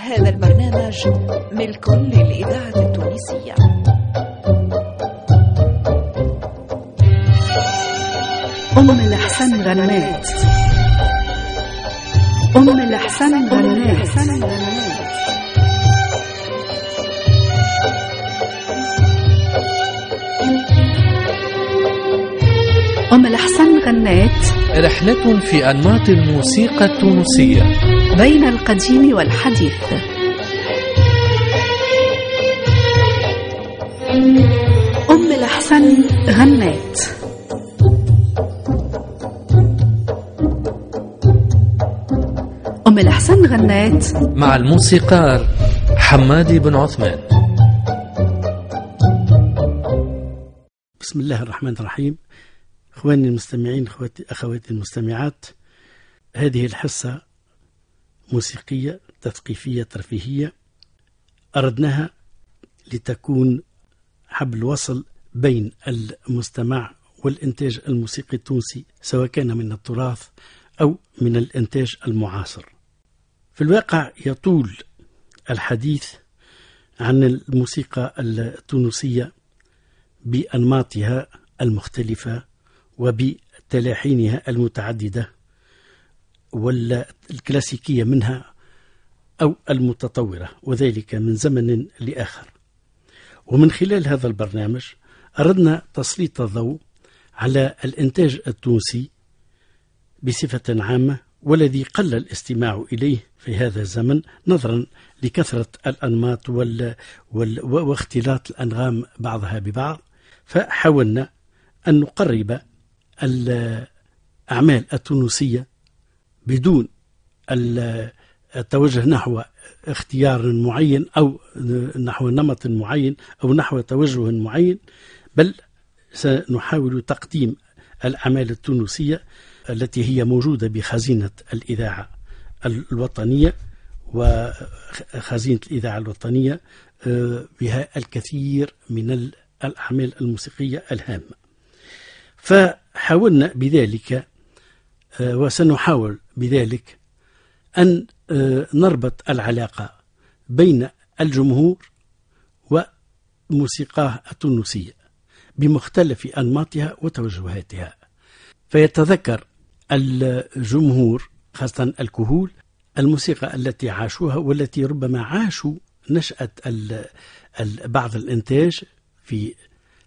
هذا البرنامج ملك للإذاعة التونسية. أم الأحسن غنات أم الأحسن غنات أم الأحسن غنات رحلة في أنماط الموسيقى التونسية. بين القديم والحديث. أم الأحسن غنات أم الأحسن غنات مع الموسيقار حمادي بن عثمان. بسم الله الرحمن الرحيم. إخواني المستمعين اخواتي أخواتي المستمعات هذه الحصة موسيقية تثقيفية ترفيهية أردناها لتكون حبل وصل بين المستمع والإنتاج الموسيقي التونسي سواء كان من التراث أو من الإنتاج المعاصر. في الواقع يطول الحديث عن الموسيقى التونسية بأنماطها المختلفة وبتلاحينها المتعددة والكلاسيكية منها أو المتطورة وذلك من زمن لآخر. ومن خلال هذا البرنامج أردنا تسليط الضوء على الإنتاج التونسي بصفة عامة والذي قل الاستماع إليه في هذا الزمن نظرا لكثرة الأنماط وال... وال... واختلاط الأنغام بعضها ببعض. فحاولنا أن نقرب الأعمال التونسية بدون التوجه نحو اختيار معين أو نحو نمط معين أو نحو توجه معين بل سنحاول تقديم الأعمال التونسية التي هي موجودة بخزينة الإذاعة الوطنية وخزينة الإذاعة الوطنية بها الكثير من الأعمال الموسيقية الهامة. فحاولنا بذلك وسنحاول بذلك أن نربط العلاقة بين الجمهور وموسيقاه التونسية بمختلف أنماطها وتوجهاتها. فيتذكر الجمهور خاصة الكهول الموسيقى التي عاشوها والتي ربما عاشوا نشأة بعض الإنتاج في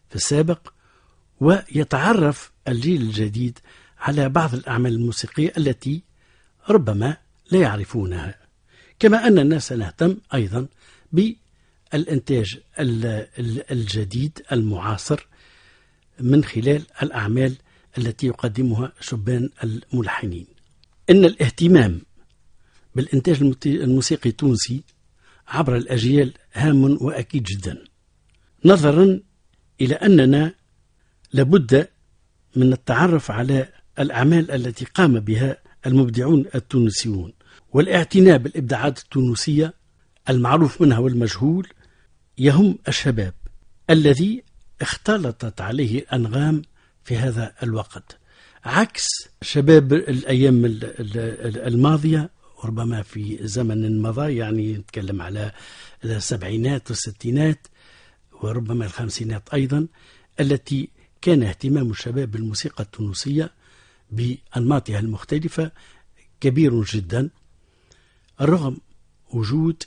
في السابق. ويتعرف الجيل الجديد على بعض الأعمال الموسيقية التي ربما لا يعرفونها. كما أن الناس نهتم أيضا بالإنتاج الجديد المعاصر من خلال الأعمال التي يقدمها شبان الملحنين. إن الاهتمام بالإنتاج الموسيقي التونسي عبر الأجيال هام وأكيد جدا. نظرا إلى أننا لابد من التعرف على الأعمال التي قام بها المبدعون التونسيون والاعتناء بالإبداعات التونسية المعروف منها والمجهول يهم الشباب الذي اختلطت عليه الأنغام في هذا الوقت عكس شباب الأيام الماضية ربما في زمن مضى يعني نتكلم على السبعينات والستينات وربما الخمسينات أيضا التي كان اهتمام الشباب بالموسيقى التونسية بأنماطها المختلفة كبير جدا. رغم وجود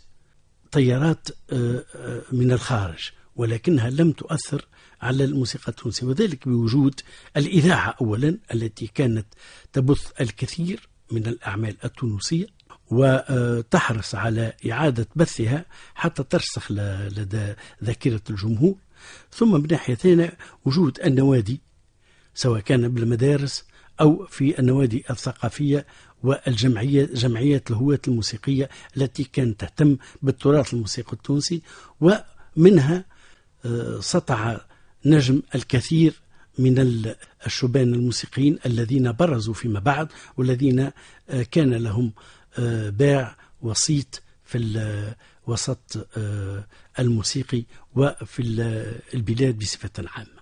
تيارات من الخارج ولكنها لم تؤثر على الموسيقى التونسية وذلك بوجود الإذاعة أولا التي كانت تبث الكثير من الأعمال التونسية وتحرص على إعادة بثها حتى ترسخ لدى ذاكرة الجمهور. ثم من ناحية ثانية وجود النوادي سواء كان بالمدارس أو في النوادي الثقافية والجمعية جمعيات الهواة الموسيقية التي كانت تهتم بالتراث الموسيقي التونسي ومنها سطع نجم الكثير من الشبان الموسيقيين الذين برزوا فيما بعد والذين كان لهم باع وسيط في الوسط الموسيقي وفي البلاد بصفة عامة.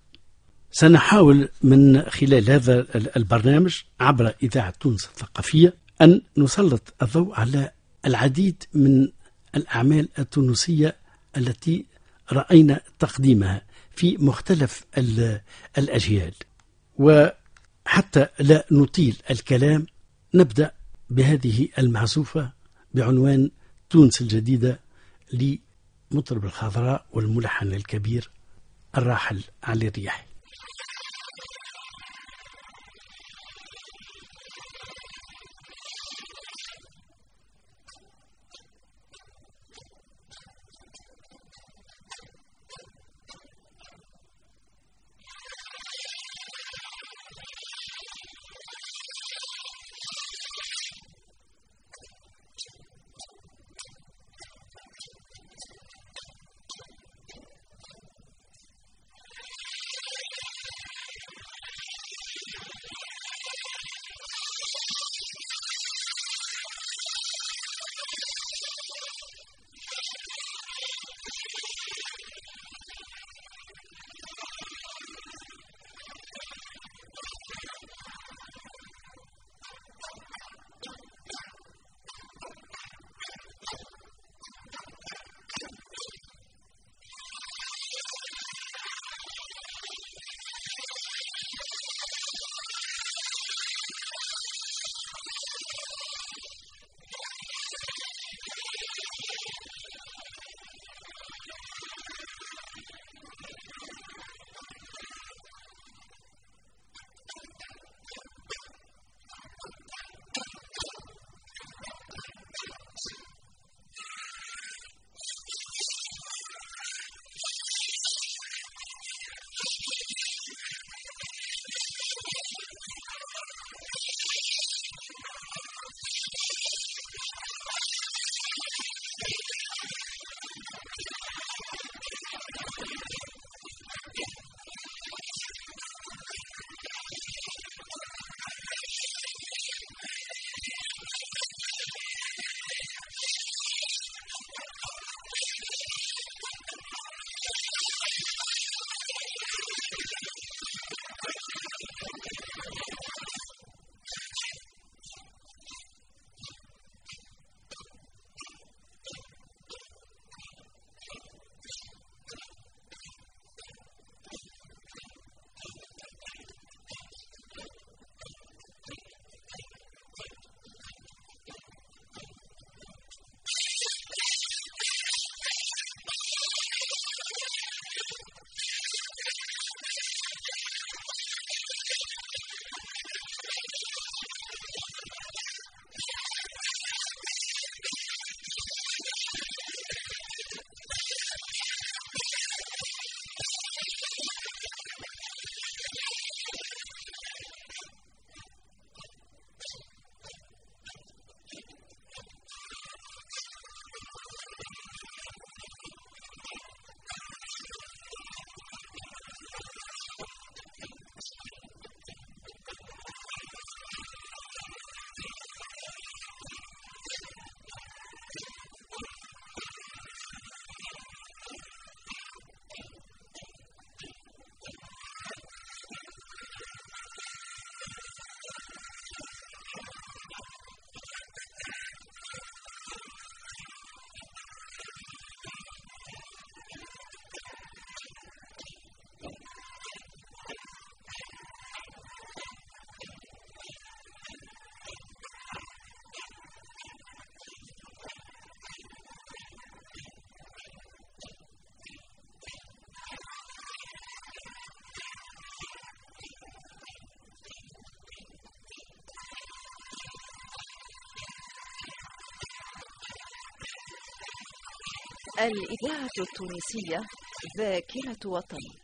سنحاول من خلال هذا البرنامج عبر إذاعة تونس الثقافية أن نسلط الضوء على العديد من الأعمال التونسية التي رأينا تقديمها في مختلف الأجيال. وحتى لا نطيل الكلام نبدأ بهذه المعزوفة بعنوان تونس الجديدة لمطرب الخضراء والملحن الكبير الراحل علي الرياحي الإذاعة التونسية ذاكرة وطن.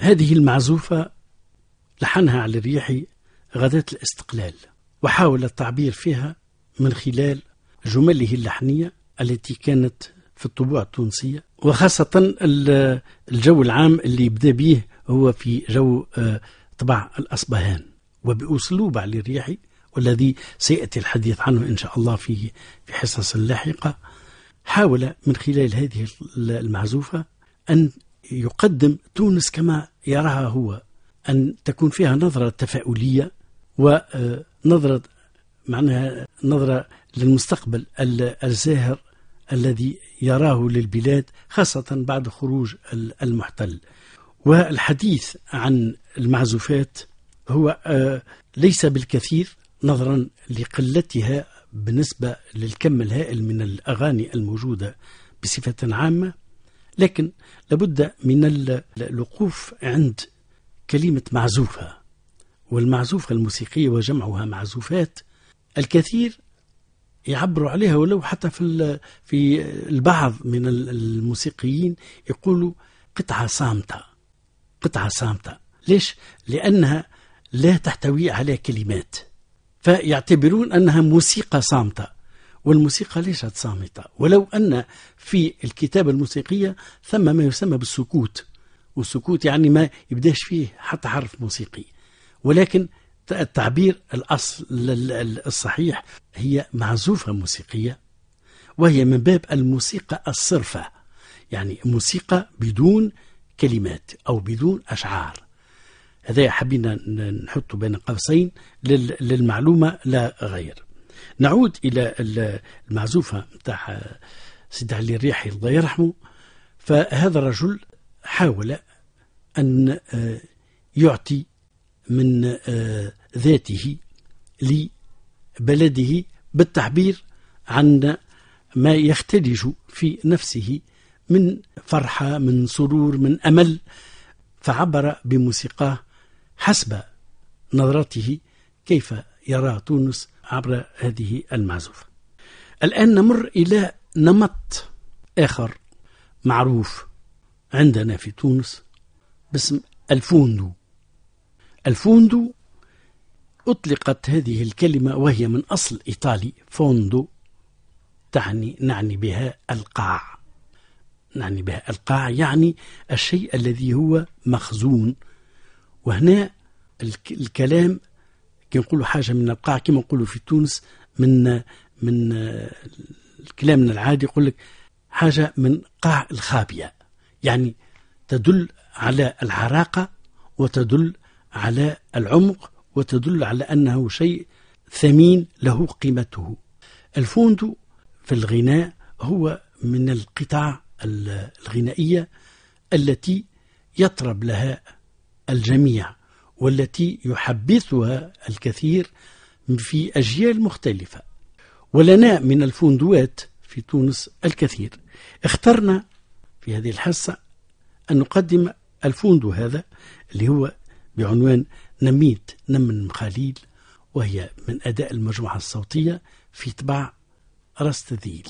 هذه المعزوفة لحنها على الريح غداة الاستقلال وحاول التعبير فيها من خلال جمله اللحنية التي كانت في الطبوع التونسية وخاصة الجو العام اللي بدأ به هو في جو آه، طبع الأصبهان. وبأسلوب علي الريحي والذي سيأتي الحديث عنه إن شاء الله في في حصص لاحقة حاول من خلال هذه المعزوفة أن يقدم تونس كما يراها هو أن تكون فيها نظرة تفاؤلية ونظرة معناها نظرة للمستقبل الزاهر الذي يراه للبلاد خاصة بعد خروج المحتل. والحديث عن المعزوفات هو آه، ليس بالكثير نظرا لقلتها بالنسبة للكم الهائل من الأغاني الموجودة بصفة عامة لكن لابد من الوقوف عند كلمة معزوفة والمعزوفة الموسيقية وجمعها معزوفات الكثير يعبروا عليها ولو حتى في في البعض من الموسيقيين يقولوا قطعة صامتة قطعة صامتة ليش؟ لأنها لا تحتوي على كلمات فيعتبرون أنها موسيقى صامتة والموسيقى ليست صامتة ولو أن في الكتابة الموسيقية ثم ما يسمى بالسكوت والسكوت يعني ما يبداش فيه حتى حرف موسيقي. ولكن التعبير الأصل الصحيح هي معزوفة موسيقية وهي من باب الموسيقى الصرفة يعني موسيقى بدون كلمات أو بدون أشعار. هذا حبينا نحطه بين قوسين للمعلومة لا غير. نعود إلى المعزوفة بتاع سيد علي الريحي الله يرحمه. فهذا الرجل حاول أن آه، يعطي من آه، ذاته لبلده بالتعبير عن ما يختلج في نفسه من فرحة من سرور من أمل. فعبر بموسيقاه حسب نظرته كيف يرى تونس عبر هذه المعزوفة. الآن نمر إلى نمط آخر معروف عندنا في تونس باسم الفوندو. الفوندو أطلقت هذه الكلمة وهي من أصل إيطالي. فوندو تعني نعني بها القاع. نعني بها القاع يعني الشيء الذي هو مخزون. وهنا الكلام كي نقولوا حاجة من القاع كما نقولوا في تونس من من كلامنا العادي يقول لك حاجة من قاع الخابية. يعني تدل على العراقة وتدل على العمق وتدل على أنه شيء ثمين له قيمته. الفوندو في الغناء هو من القطع الغنائية التي يطرب لها الجميع. والتي يحبثها الكثير في أجيال مختلفة. ولنا من الفندوات في تونس الكثير. اخترنا في هذه الحصة أن نقدم الفندو هذا اللي هو بعنوان نميت نمن مخاليل وهي من أداء المجموعة الصوتية في طبع رستذيل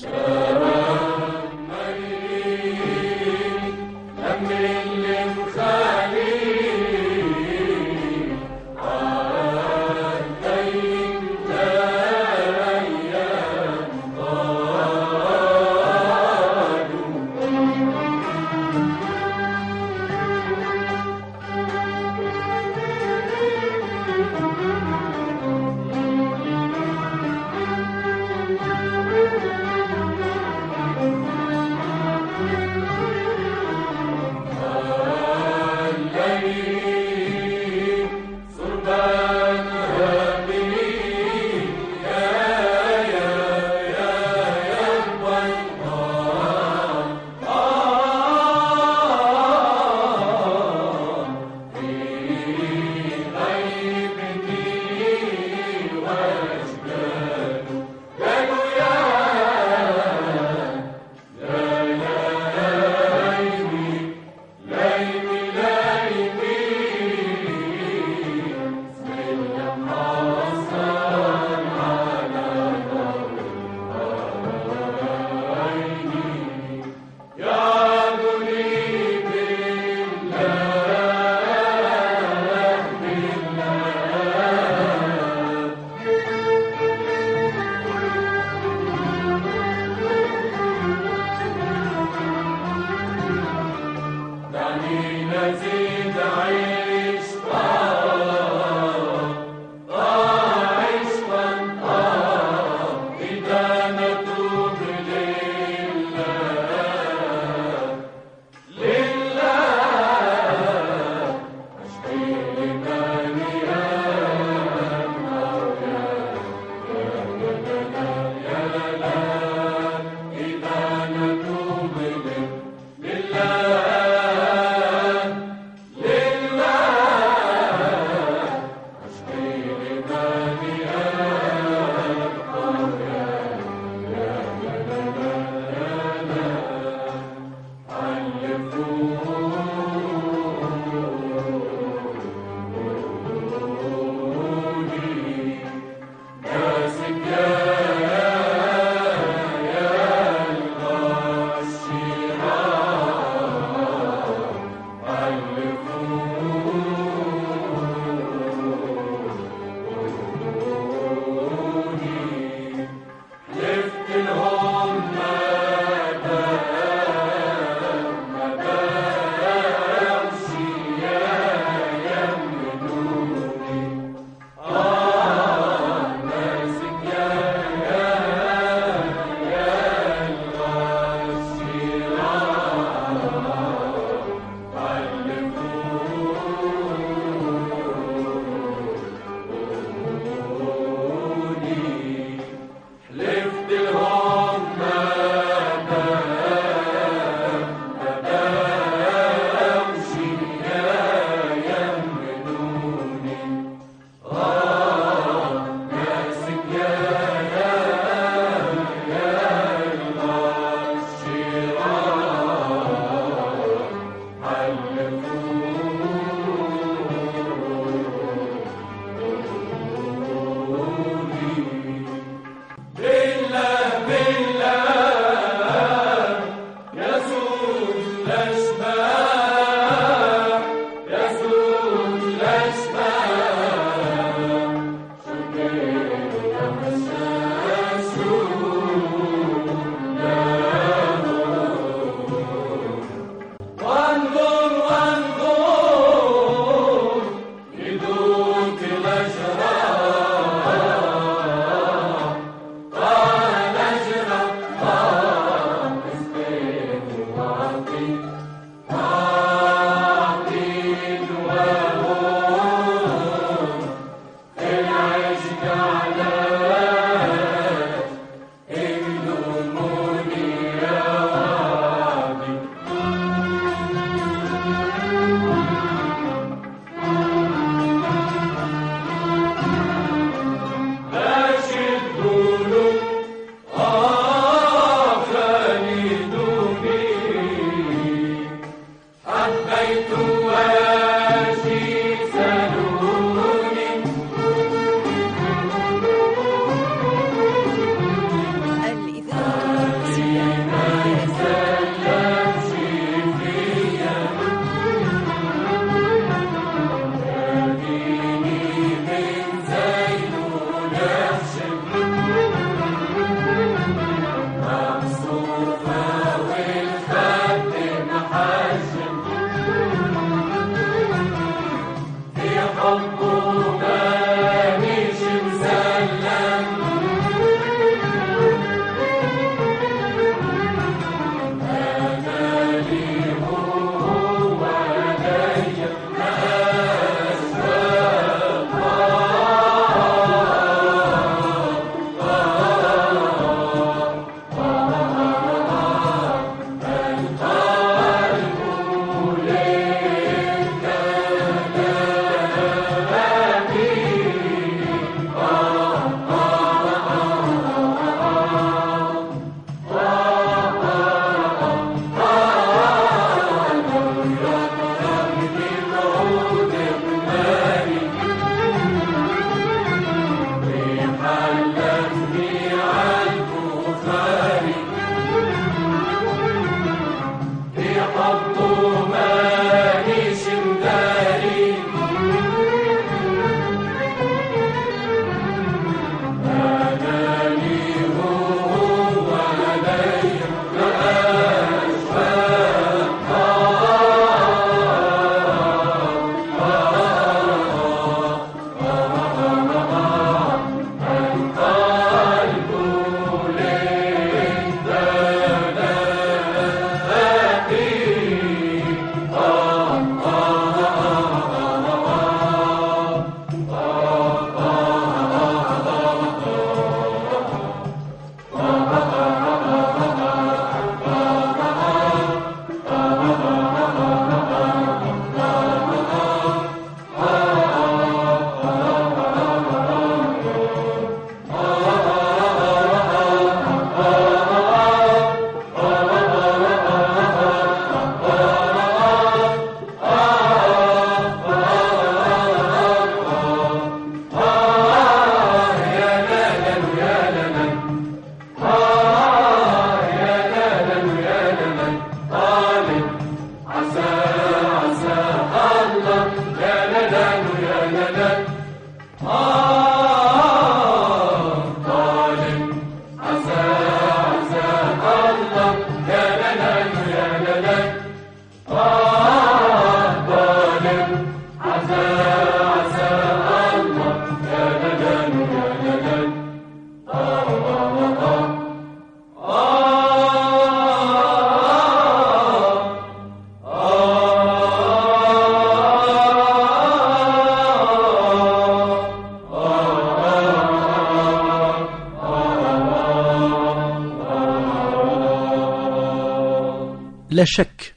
لا شك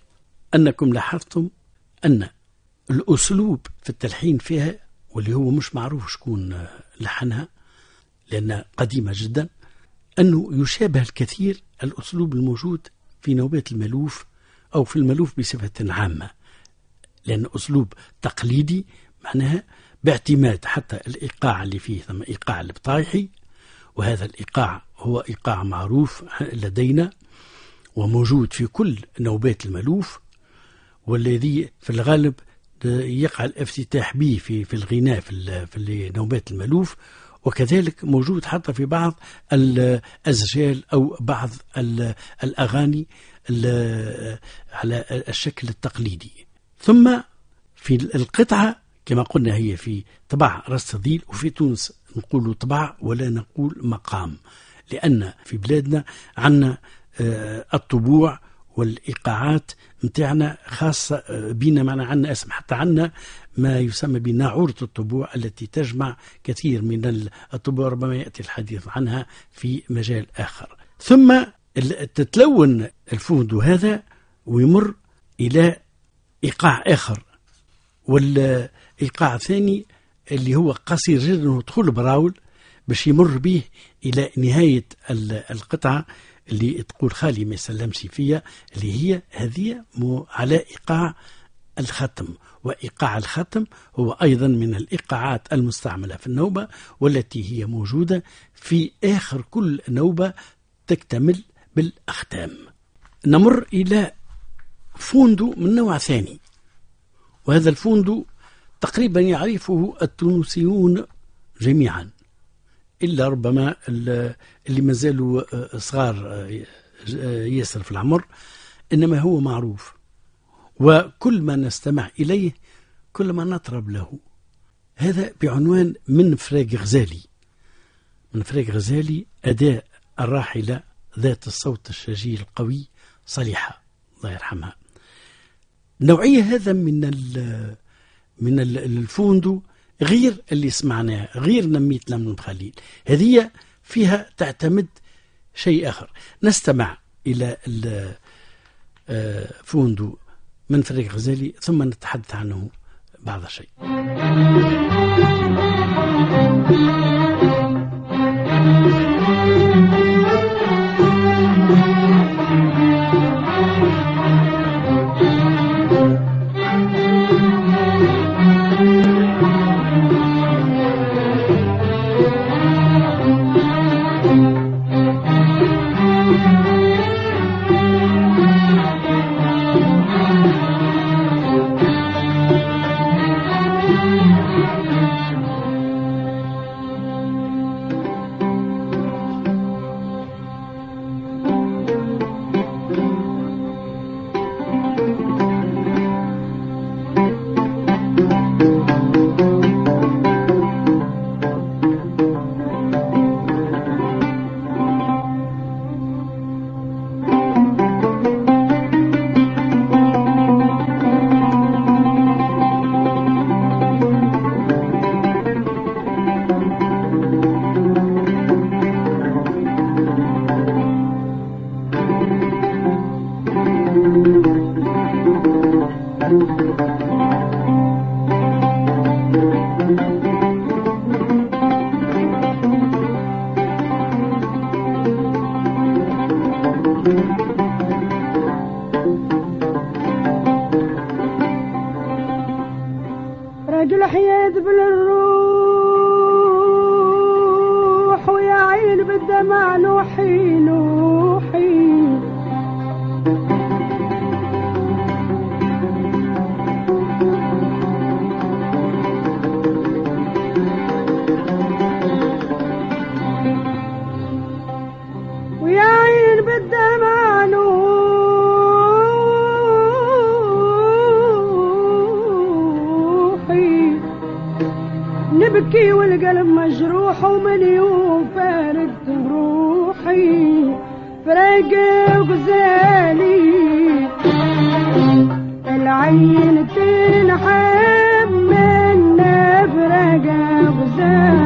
أنكم لاحظتم أن الأسلوب في التلحين فيها واللي هو مش معروف شكون لحنها لأنها قديمة جدا أنه يشابه الكثير الأسلوب الموجود في نوبات الملوف أو في الملوف بصفة عامة. لأن أسلوب تقليدي معناها باعتماد حتى الإيقاع اللي فيه ثم إيقاع البطايحي وهذا الإيقاع هو إيقاع معروف لدينا وموجود في كل نوبات الملوف والذي في الغالب يقع الافتتاح به في في الغناء في في نوبات الملوف وكذلك موجود حتى في بعض الأزجال أو بعض الأغاني على الشكل التقليدي. ثم في القطعة كما قلنا هي في طبع رصديل وفي تونس نقول طبع ولا نقول مقام. لأن في بلادنا عندنا آه، الطبوع والإيقاعات نتاعنا خاصة آه، بنا معنا عندنا اسم حتى عندنا ما يسمى بناعورة الطبوع التي تجمع كثير من الطبوع ربما يأتي الحديث عنها في مجال آخر. ثم تتلون الفود هذا ويمر إلى إيقاع آخر. والإيقاع الثاني اللي هو قصير جدا ودخول براول باش يمر به إلى نهاية القطعة. اللي تقول خالي ما يسلمش فيا اللي هي هذه على إيقاع الختم. وإيقاع الختم هو أيضا من الإيقاعات المستعملة في النوبة والتي هي موجودة في آخر كل نوبة تكتمل بالأختام. نمر إلى فوندو من نوع ثاني. وهذا الفوندو تقريبا يعرفه التونسيون جميعا. إلا ربما ال- اللي ما زالوا آه، صغار آه، آه، ياسر في العمر إنما هو معروف. وكل ما نستمع إليه كل ما نطرب له. هذا بعنوان من فراق غزالي. من فراق غزالي أداء الراحلة ذات الصوت الشجي القوي صالحة الله يرحمها. نوعية هذا من ال من ال- الفوندو غير اللي سمعناه غير نميت لمن خليل هذه فيها تعتمد شيء آخر. نستمع إلى آه، فوندو من فريق غزالي ثم نتحدث عنه بعض الشيء. نبكي والقلب مجروح ومليون فارقت روحي. فراق وغزالي. العين تنحب من فراق غزالي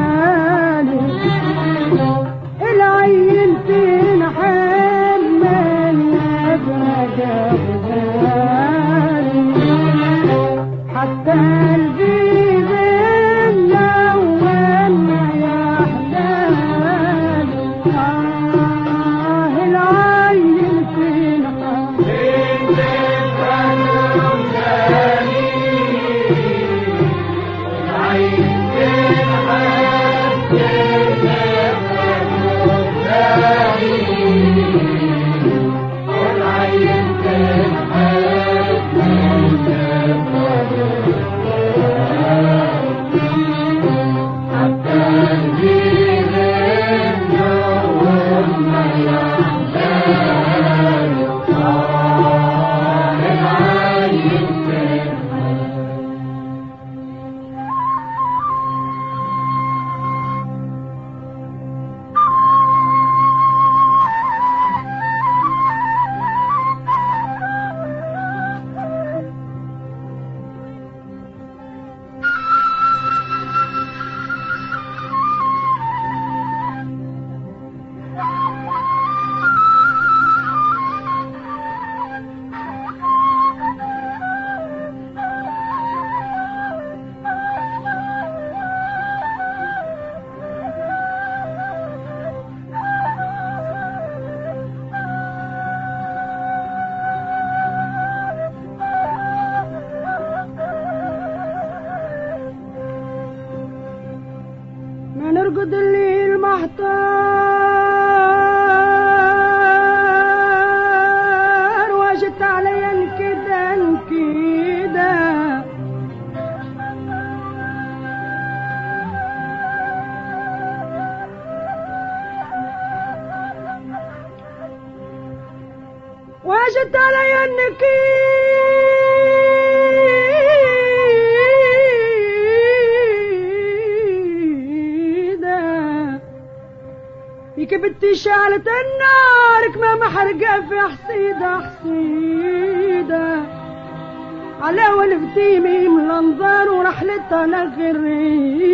ತನಗಿರಿ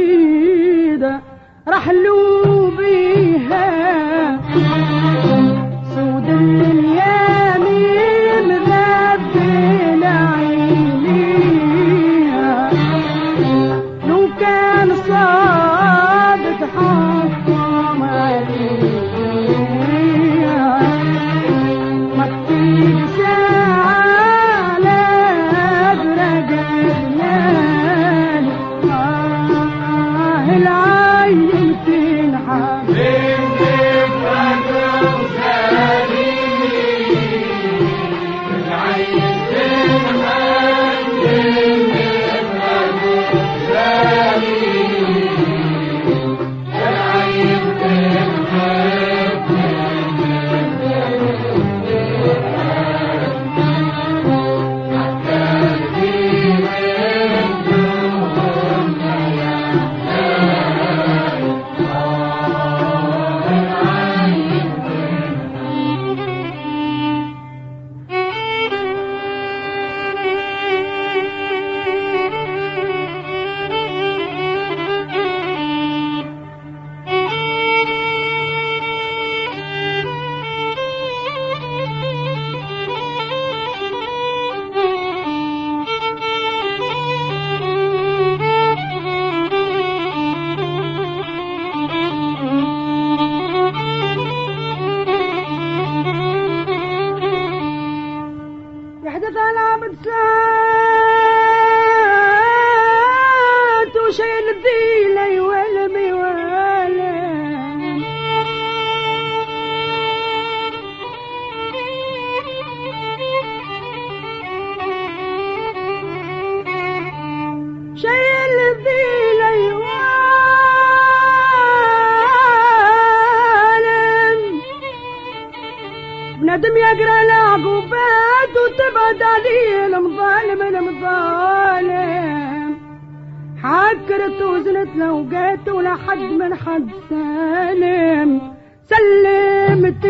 عكرت وزنت لو جات ولا حد من حد سالم. سلمت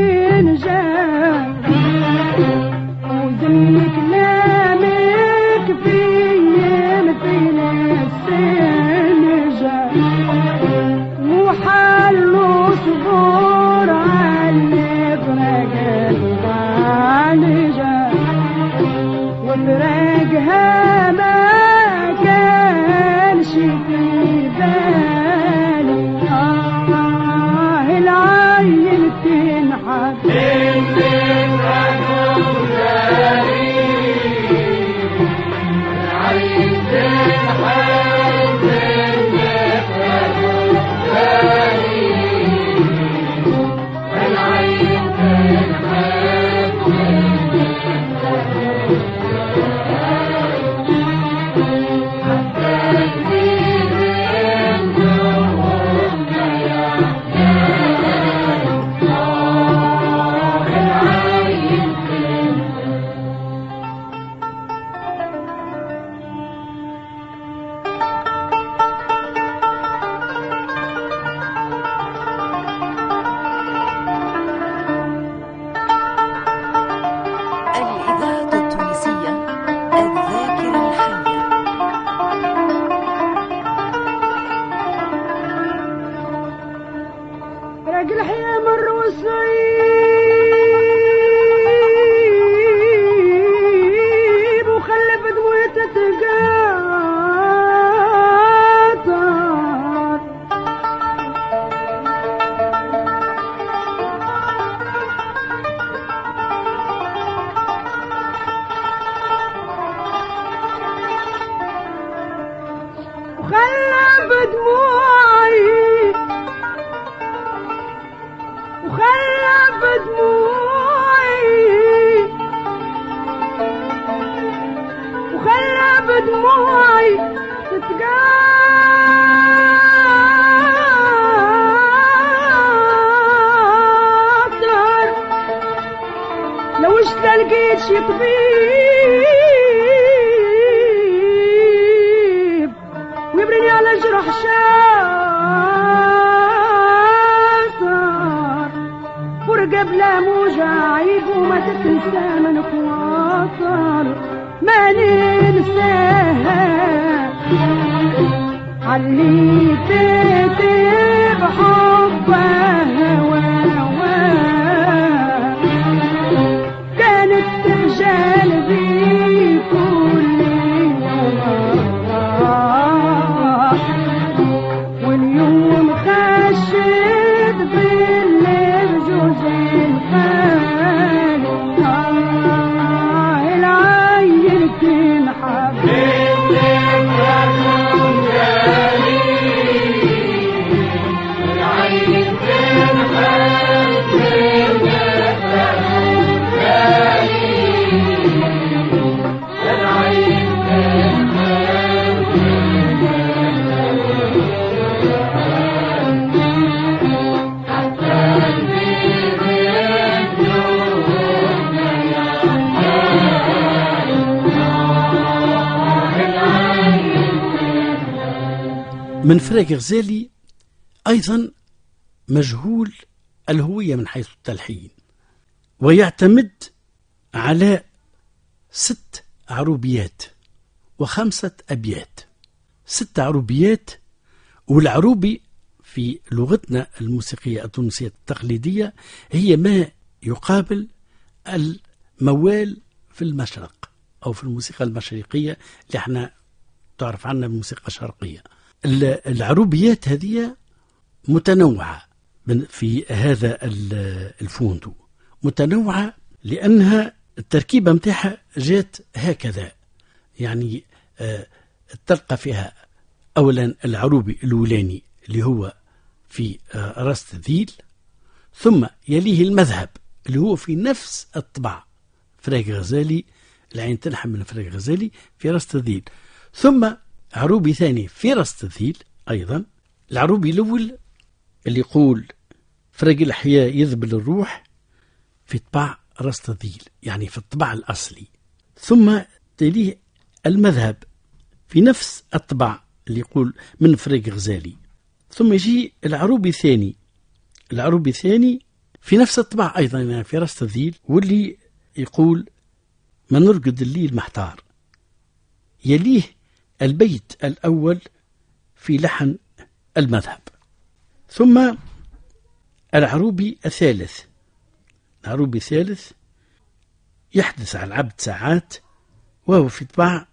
نجاة وزنك لا من فراق غزالي أيضا مجهول الهوية من حيث التلحين ويعتمد على ست عروبيات وخمسة أبيات. ست عروبيات والعروبي في لغتنا الموسيقية التونسية التقليدية هي ما يقابل الموال في المشرق أو في الموسيقى المشرقية اللي إحنا تعرف عنا بالموسيقى الشرقية ال- العروبيات هذه متنوعة في هذا ال- الفوندو. متنوعة لأنها التركيبة متاعها جات هكذا. يعني آه، تلقى فيها أولا العروبي الأولاني اللي هو في آه، راس الذيل ثم يليه المذهب اللي هو في نفس الطبع فراق غزالي العين تنحى من فراق غزالي في راس الذيل ثم عروبي ثاني في راس الذيل أيضا. العروبي الأول اللي يقول فرق الأحياء يذبل الروح في طبع راس الذيل يعني في الطبع الأصلي. ثم تليه المذهب في نفس الطبع اللي يقول من فريق غزالي. ثم يجي العروبي الثاني العروبي الثاني في نفس الطبع أيضا يعني في راس الذيل واللي يقول ما نرقد الليل محتار. يليه البيت الأول في لحن المذهب. ثم العروبي الثالث. العروبي الثالث يحدث على العبد ساعات وهو في طبع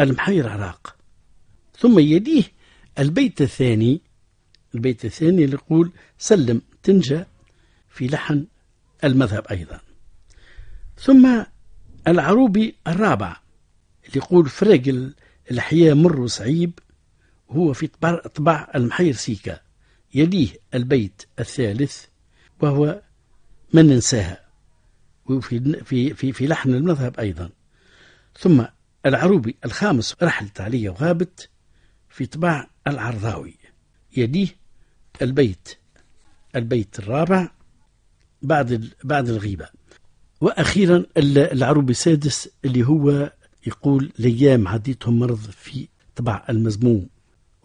المحير عراق. ثم يليه البيت الثاني. البيت الثاني اللي يقول سلم تنجى في لحن المذهب أيضا. ثم العروبي الرابع اللي يقول فرق الحياة مر وصعيب هو في طبع, طبع المحير سيكا. يليه البيت الثالث وهو من ننساها. وفي في في في لحن المذهب أيضا. ثم العروبي الخامس رحلت علي وغابت في طباع العرضاوي. يليه البيت البيت الرابع بعد بعد الغيبة. وأخيرا العروبي السادس اللي هو يقول ليام عديتهم مرض في طبع المزموم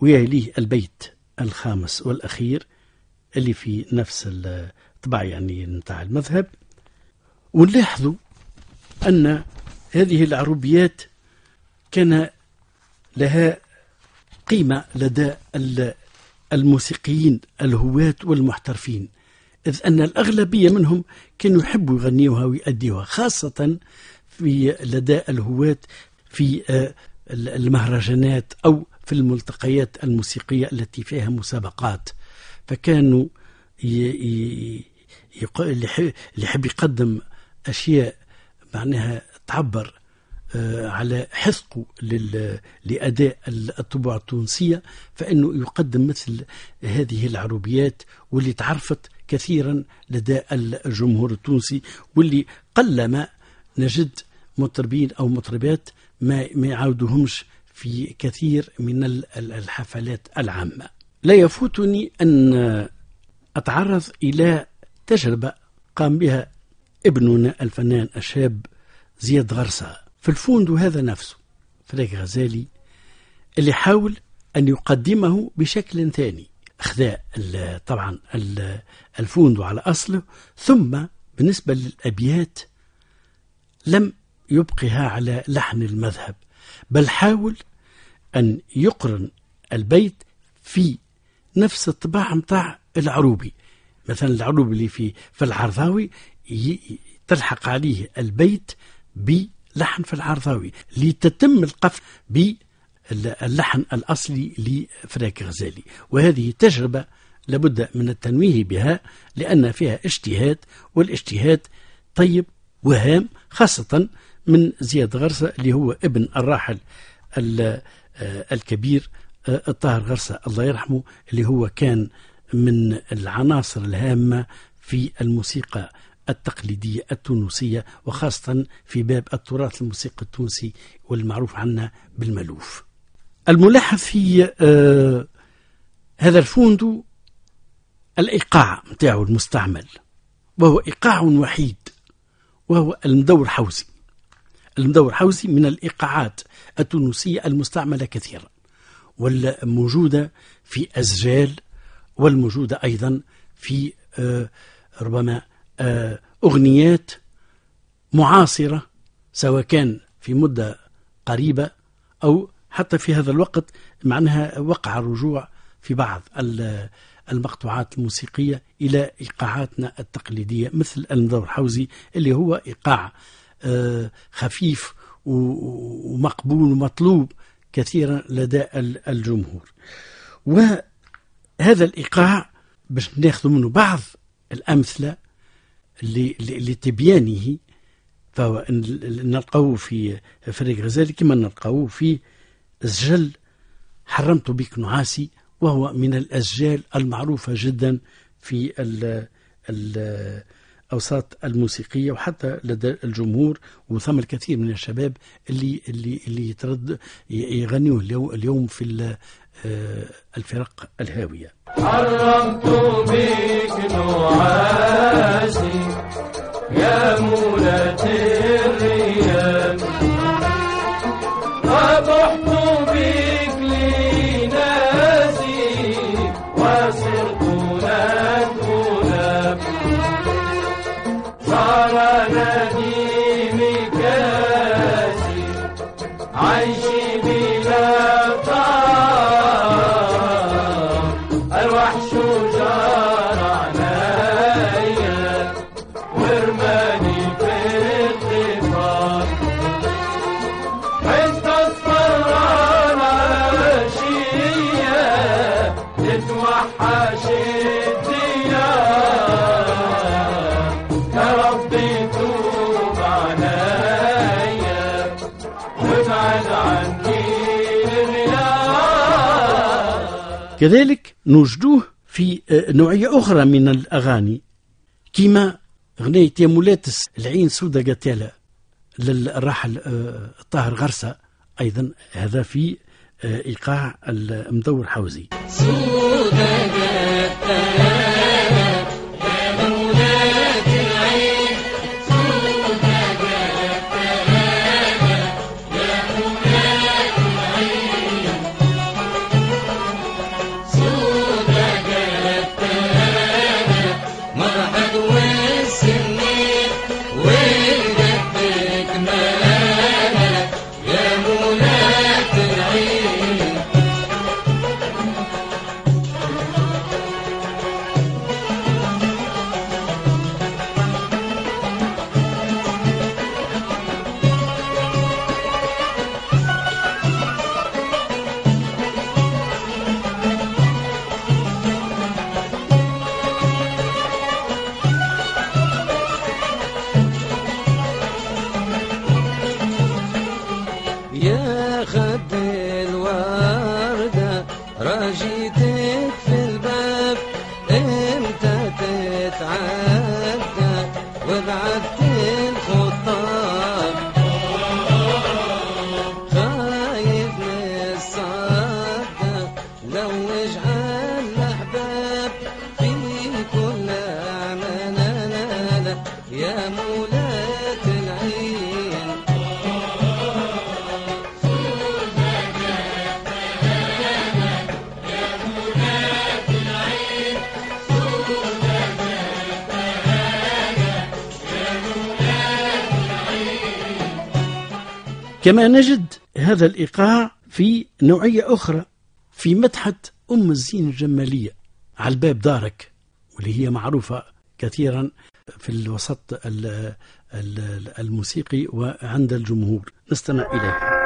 ويليه البيت الخامس والأخير اللي في نفس الطبع يعني نتاع المذهب. ونلاحظوا أن هذه العروبيات كان لها قيمة لدى الموسيقيين الهواة والمحترفين إذ أن الأغلبية منهم كانوا يحبوا يغنيوها ويأديوها خاصة في لدى الهواة في المهرجانات أو في الملتقيات الموسيقية التي فيها مسابقات. فكانوا اللي يحب يقدم أشياء معناها تعبر على حثقه لأداء الطبوع التونسية فإنه يقدم مثل هذه العروبيات واللي تعرفت كثيرا لدى الجمهور التونسي واللي قلما نجد مطربين أو مطربات ما ما يعاودوهمش في كثير من الحفلات العامة. لا يفوتني أن أتعرض إلى تجربة قام بها ابننا الفنان الشاب زياد غرسة. في الفوندو هذا نفسه فريق غزالي اللي حاول أن يقدمه بشكل ثاني. ال- طبعا ال- الفوندو على أصله ثم بالنسبة للأبيات لم يبقها على لحن المذهب. بل حاول أن يقرن البيت في نفس الطباع متاع العروبي. مثلا العروبي اللي في في العرضاوي تلحق عليه البيت بلحن في العرضاوي لتتم القفل باللحن الأصلي لفراك غزالي. وهذه تجربة لابد من التنويه بها لأن فيها اجتهاد والإجتهاد طيب وهام خاصة من زياد غرسة اللي هو ابن الراحل ال- آه، الكبير آه، الطاهر غرسة. الله يرحمه اللي هو كان من العناصر الهامة في الموسيقى التقليدية التونسية وخاصة في باب التراث الموسيقي التونسي والمعروف عنا بالملوف الملاحظ في آه هذا الفوندو الإيقاع متاعه المستعمل وهو إيقاع وحيد وهو المدور حوزي. المدور حوزي من الإيقاعات التونسية المستعملة كثيرا والموجودة في أسجال والموجودة أيضا في آه، ربما آه، أغنيات معاصرة سواء كان في مدة قريبة أو حتى في هذا الوقت معناها وقع الرجوع في بعض ال- المقطوعات الموسيقية إلى إيقاعاتنا التقليدية مثل المدور حوزي اللي هو إيقاع خفيف و- ومقبول ومطلوب كثيرا لدى ال- الجمهور. وهذا الإيقاع باش ناخذ منه بعض الأمثلة لتبيانه فهو ن- نلقوه في فريق غزالي كما نلقوه في الزجل حرمت بك نعاسي وهو من الأسجال المعروفة جدا في ال ال الأوساط الموسيقية وحتى لدى الجمهور وثم الكثير من الشباب اللي اللي اللي يترد يغنيوه اليو- اليوم في آه، الفرق الهاوية. حرمت بك نعاسي يا مولة الريان كذلك نوجدوه في آه، نوعية أخرى من الأغاني. كما غنية يا مولاتس العين سودة قتالة للراحل آه، طاهر غرسة أيضا هذا في آه، إيقاع المدور حوزي. مرحد كما نجد هذا الإيقاع في نوعية أخرى في مدحة أم الزين الجمالية على الباب دارك واللي هي معروفة كثيرا في الوسط ال- ال- الموسيقي وعند الجمهور. نستمع إليها.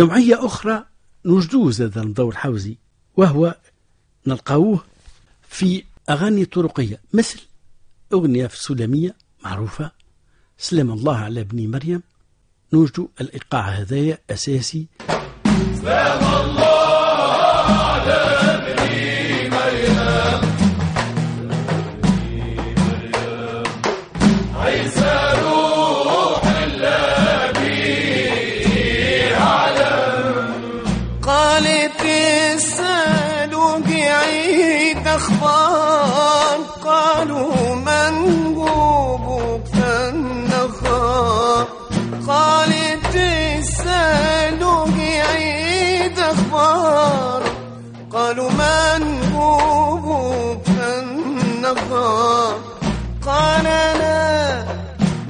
نوعية أخرى نجدوه زاد الضوء الحوزي وهو نلقاوه في أغاني طرقية مثل أغنية في السلمية معروفة سلم الله على ابن مريم نوجد الإيقاع هذايا أساسي. قالت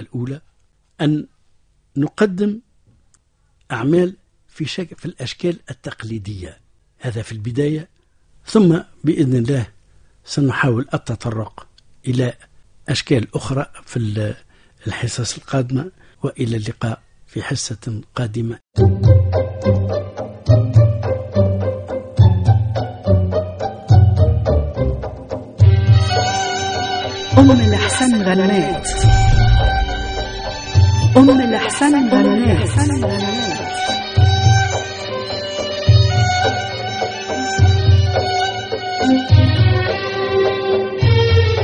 الأولى أن نقدم أعمال في شك في الأشكال التقليدية. هذا في البداية ثم بإذن الله سنحاول التطرق إلى أشكال أخرى في ال- الحصص القادمة وإلى اللقاء في حصة قادمة. أم الحسن غنات. أم الأحسن غنات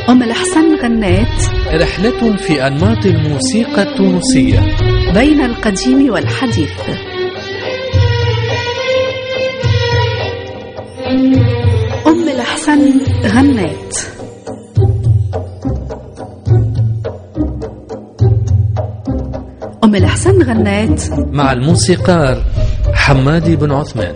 أم الأحسن غنات. رحلة في أنماط الموسيقى التونسية. بين القديم والحديث. أم الأحسن غنات. أم الأحسن غنات. مع الموسيقار حمادي بن عثمان.